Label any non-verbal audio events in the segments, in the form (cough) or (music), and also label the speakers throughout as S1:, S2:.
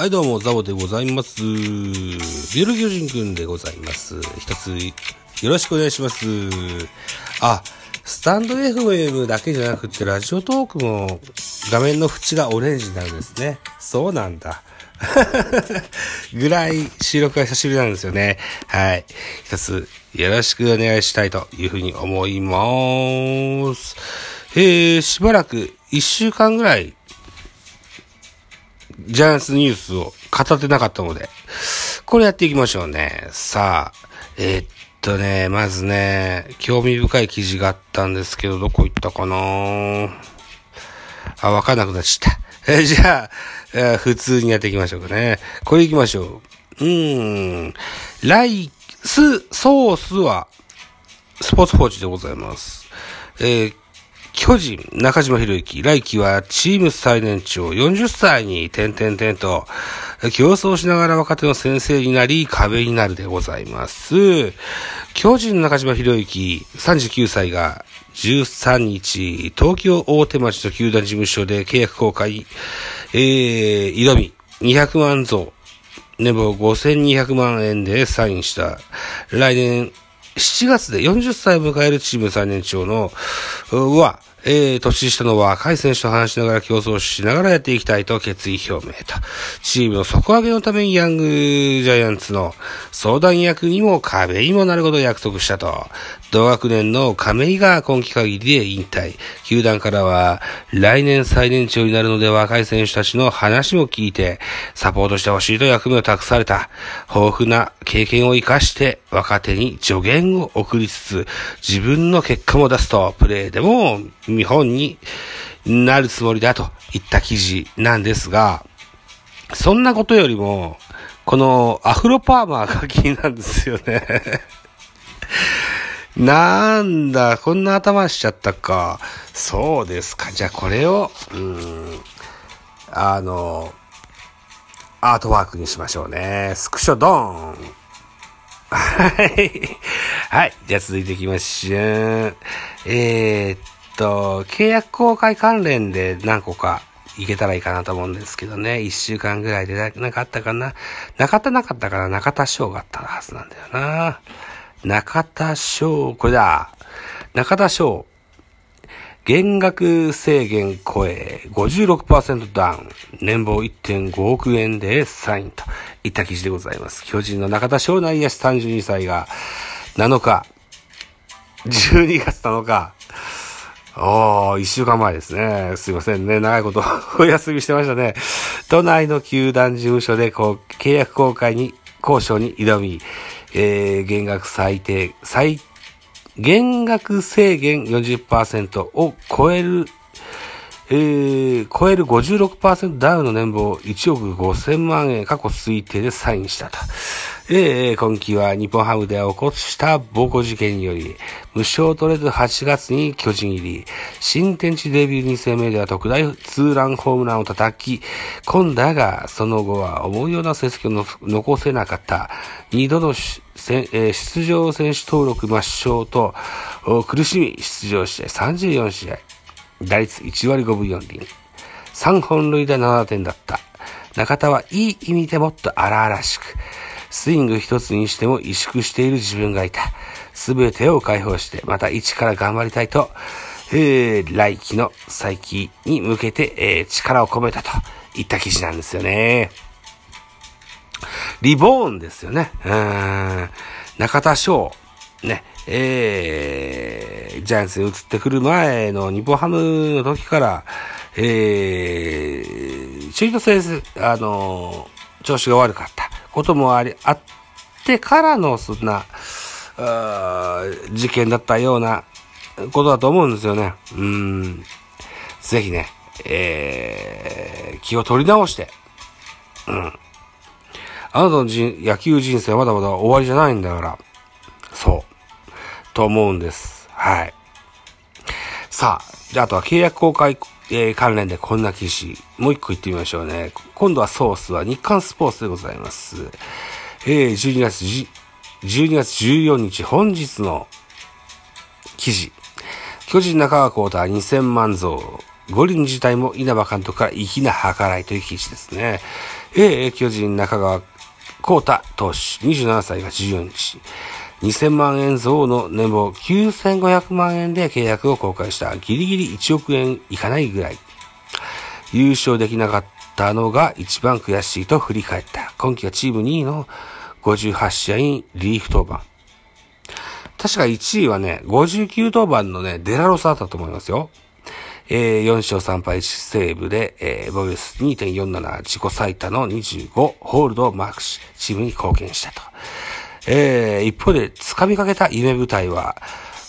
S1: はい、どうも、ザボでございます。ビル巨人くんでございます。一つ、よろしくお願いします。あ、スタンド FM だけじゃなくて、ラジオトークも画面の縁がオレンジになるんですね。そうなんだ。(laughs) ぐらい収録が久しぶりなんですよね。はい。一つ、よろしくお願いしたいというふうに思います。えー、しばらく一週間ぐらい、ジャイアンツニュースを語ってなかったので、これやっていきましょうね。さあ、えーっとね、まずね、興味深い記事があったんですけど、どこ行ったかなあ、わかんなくなっちゃった。えじゃあ、普通にやっていきましょうかね。これ行きましょう。うーん。ライス、ソースは、スポーツ報知でございます。えー巨人、中島博之、来季はチーム最年長40歳に点々点と、競争しながら若手の先生になり、壁になるでございます。巨人中島博之、39歳が13日、東京大手町の球団事務所で契約公開、えー、挑み、200万増、年俸5200万円でサインした。来年7月で40歳を迎えるチーム最年長の、は、えー、年下の若い選手と話しながら競争しながらやっていきたいと決意表明と。チームの底上げのためにヤングジャイアンツの相談役にも壁にもなることを約束したと。同学年の亀井が今季限りで引退。球団からは来年最年長になるので若い選手たちの話も聞いてサポートしてほしいと役目を託された。豊富な経験を生かして若手に助言を送りつつ自分の結果も出すとプレーでも見本になるつもりだといった記事なんですが、そんなことよりも、このアフロパーマーが気になるんですよね。(laughs) なんだ、こんな頭しちゃったか。そうですか。じゃあこれを、うん、あの、アートワークにしましょうね。スクショドーン。はい。はい。じゃあ続いていきましょう。えー、っと、契約公開関連で何個かいけたらいいかなと思うんですけどね。一週間ぐらいでななかったかな？なかったなかったかな？中田翔があったはずなんだよな。中田翔、これだ。中田翔。減額制限超え56%ダウン。年俸1.5億円でサインといった記事でございます。巨人の中田翔内野手32歳が7日、12月7日、おー、一週間前ですね。すいませんね。長いこと (laughs) お休みしてましたね。都内の球団事務所で、こう、契約公開に、交渉に挑み、えー、減額最低、最、減額制限40%を超える、えー、超える56%ダウンの年俸1億5000万円過去推定でサインしたと。えー、今季は日本ハムで起こした暴行事件により、無償取れず8月に巨人入り、新天地デビュー2戦目では特大ツーランホームランを叩き込んだが、その後は思うような成績を残せなかった。2度の出場選手登録抹消と、苦しみ出場試合34試合。打率1割5分4厘。3本塁打7点だった。中田はいい意味でもっと荒々しく、スイング一つにしても萎縮している自分がいた。すべてを解放して、また一から頑張りたいと、えー、来季の再起に向けて、えー力を込めたといった記事なんですよね。リボーンですよね。うん。中田翔。ね。えー、ジャイアンツに移ってくる前の日本ハムの時から、えー、ちょいと先生、あのー、調子が悪かったこともあり、あってからの、そんな、事件だったようなことだと思うんですよね。うん。ぜひね、えー、気を取り直して、うん。あなたの人野球人生はまだまだ終わりじゃないんだから。そう。と思うんです。はい。さあ、じゃああとは契約公開、えー関連でこんな記事。もう一個言ってみましょうね。今度はソースは日刊スポーツでございます。えー、12月10 12月14日本日の記事。巨人中川幸太2000万増。五輪自体も稲葉監督から粋な計らいという記事ですね。A 巨人中川幸太投手27歳が14日、2000万円増の年俸9500万円で契約を公開したギリギリ1億円いかないぐらい。優勝できなかったのが一番悔しいと振り返った。今季はチーム2位の58試合にリーフ登板。確か1位はね、59登板のね、デラロスだったと思いますよ。えー、4勝3敗セーブで、えー、ボイス2.47自己最多の25ホールドをマークし、チームに貢献したと。えー、一方で、掴みかけた夢舞台は、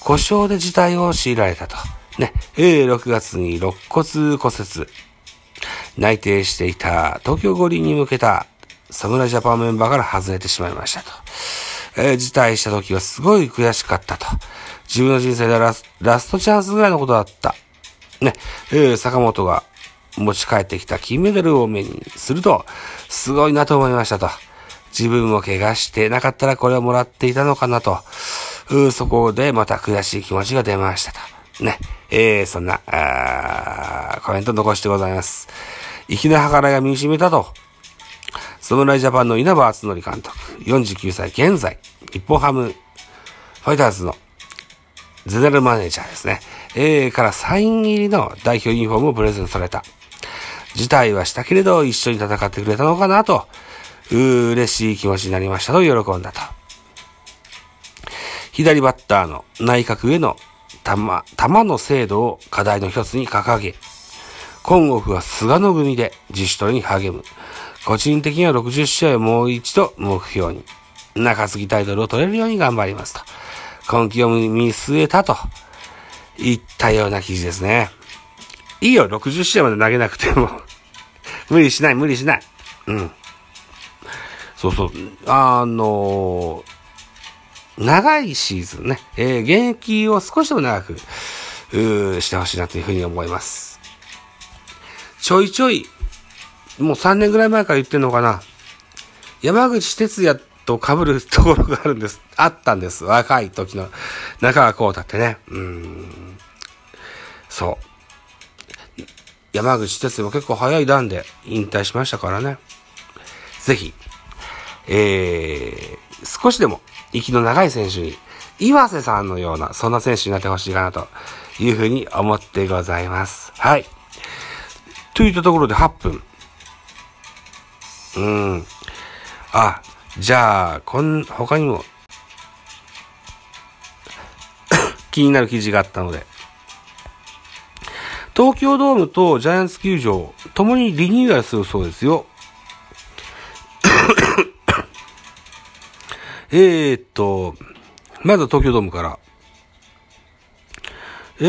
S1: 故障で事態を強いられたと。ね、えー、6月に肋骨骨折。内定していた東京五輪に向けた侍ジャパンメンバーから外れてしまいましたと。えー、辞退した時はすごい悔しかったと。自分の人生でラスラストチャンスぐらいのことだった。ね、えー、坂本が持ち帰ってきた金メダルを目にすると、すごいなと思いましたと。自分も怪我してなかったらこれをもらっていたのかなと。そこでまた悔しい気持ちが出ましたと。ね。えー、そんな、あコメント残してございます。粋な計らいが身に染みたと。侍ジャパンの稲葉敦則監督、49歳現在、日本ハムファイターズのゼネラルマネージャーですね。えー、からサイン入りの代表ユニフォームをプレゼントされた。辞退はしたけれど一緒に戦ってくれたのかなと、嬉しい気持ちになりましたと喜んだと。左バッターの内角への球、球の精度を課題の一つに掲げ、今オフは菅野組で自主トレに励む。個人的には60試合をもう一度目標に、中継ぎタイトルを取れるように頑張りますと。今季を見据えたと言ったような記事ですね。いいよ、60試合まで投げなくても (laughs) 無理しない、無理しない。うん。そうそう。あのー、長いシーズンね、えー、現役を少しでも長く、してほしいなというふうに思います。ちょいちょい、もう3年ぐらい前から言ってんのかな。山口哲也と被るところがあるんです。あったんです。若い時の中川幸太ってね。うん。そう。山口哲也も結構早い段で引退しましたからね。ぜひ、えー、少しでも息の長い選手に、岩瀬さんのような、そんな選手になってほしいかなというふうに思ってございます。はい。といったところで8分。うん。あ、じゃあ、こん、他にも (coughs) 気になる記事があったので、東京ドームとジャイアンツ球場、ともにリニューアルするそうですよ。えーっと、まずは東京ドームから。え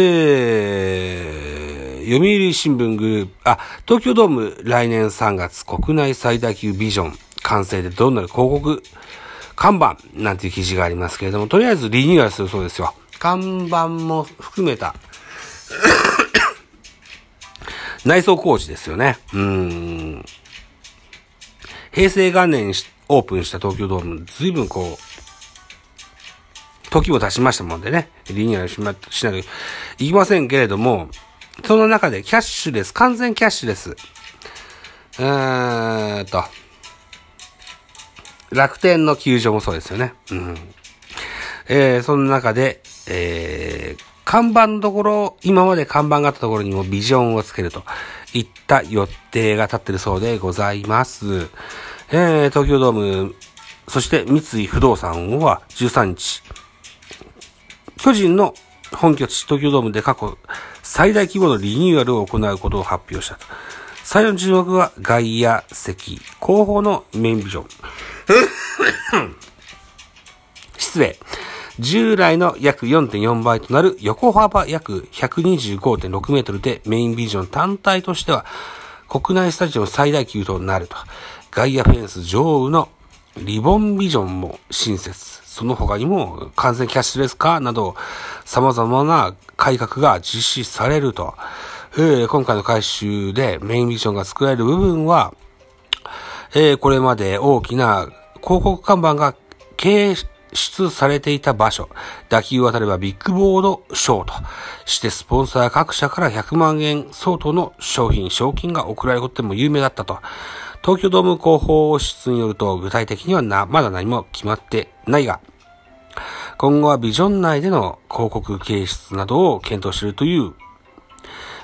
S1: ー、読売新聞グループ、あ、東京ドーム来年3月国内最大級ビジョン完成でどんな広告看板なんていう記事がありますけれども、とりあえずリニューアルするそうですよ。看板も含めた (coughs) 内装工事ですよね。うん。平成元年にオープンした東京ドーム、随分こう、時を経ちましたもんでね、リニューアルしま、しなきゃいけませんけれども、その中でキャッシュレス、完全キャッシュレス。えーっと、楽天の球場もそうですよね。うん。えー、その中で、えー、看板のところ、今まで看板があったところにもビジョンをつけるといった予定が立ってるそうでございます。えー、東京ドーム、そして三井不動産は13日、巨人の本拠地東京ドームで過去最大規模のリニューアルを行うことを発表したと。最大の注目は外野席、後方のメインビジョン。(laughs) 失礼。従来の約4.4倍となる横幅約125.6メートルでメインビジョン単体としては国内スタジオ最大級となると。外野フェンス上部のリボンビジョンも新設。その他にも完全キャッシュレス化など様々な改革が実施されると。えー、今回の改修でメインビジョンが作られる部分は、えー、これまで大きな広告看板が掲出されていた場所、打球を渡ればビッグボードショーとしてスポンサー各社から100万円相当の商品、賞金が贈られることでも有名だったと。東京ドーム広報室によると、具体的にはな、まだ何も決まってないが、今後はビジョン内での広告形質などを検討しているという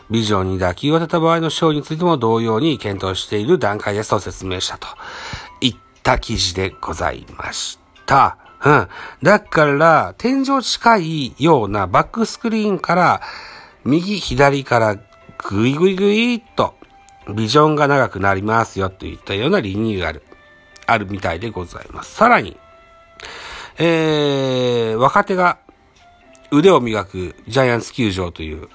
S1: ビジョンに打球を当てた場合の賞についても同様に検討している段階ですと説明したといった記事でございました。うん。だから、天井近いようなバックスクリーンから、右左からぐいぐいぐいっと、ビジョンが長くなりますよといったようなリニューアル、あるみたいでございます。さらに、えー、若手が腕を磨くジャイアンツ球場という、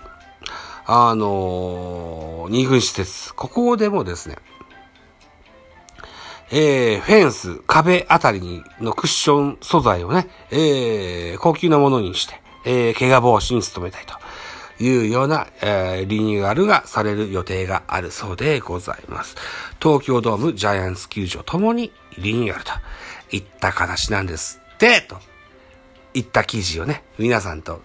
S1: あのー、二軍施設。ここでもですね、えー、フェンス、壁あたりにのクッション素材をね、えー、高級なものにして、えー、怪我防止に努めたいというような、えー、リニューアルがされる予定があるそうでございます。東京ドーム、ジャイアンツ球場ともにリニューアルといった形なんですって、といった記事をね、皆さんと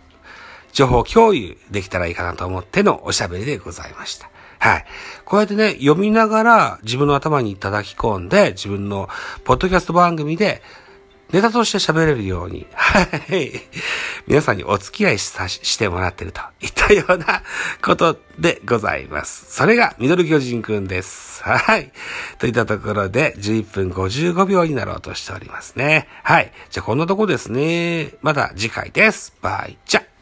S1: 情報共有できたらいいかなと思ってのおしゃべりでございました。はい。こうやってね、読みながら自分の頭に叩き込んで、自分のポッドキャスト番組でネタとして喋れるように、はい。皆さんにお付き合いさしてもらってるといったようなことでございます。それがミドル巨人くんです。はい。といったところで11分55秒になろうとしておりますね。はい。じゃあこんなとこですね。また次回です。バイチャ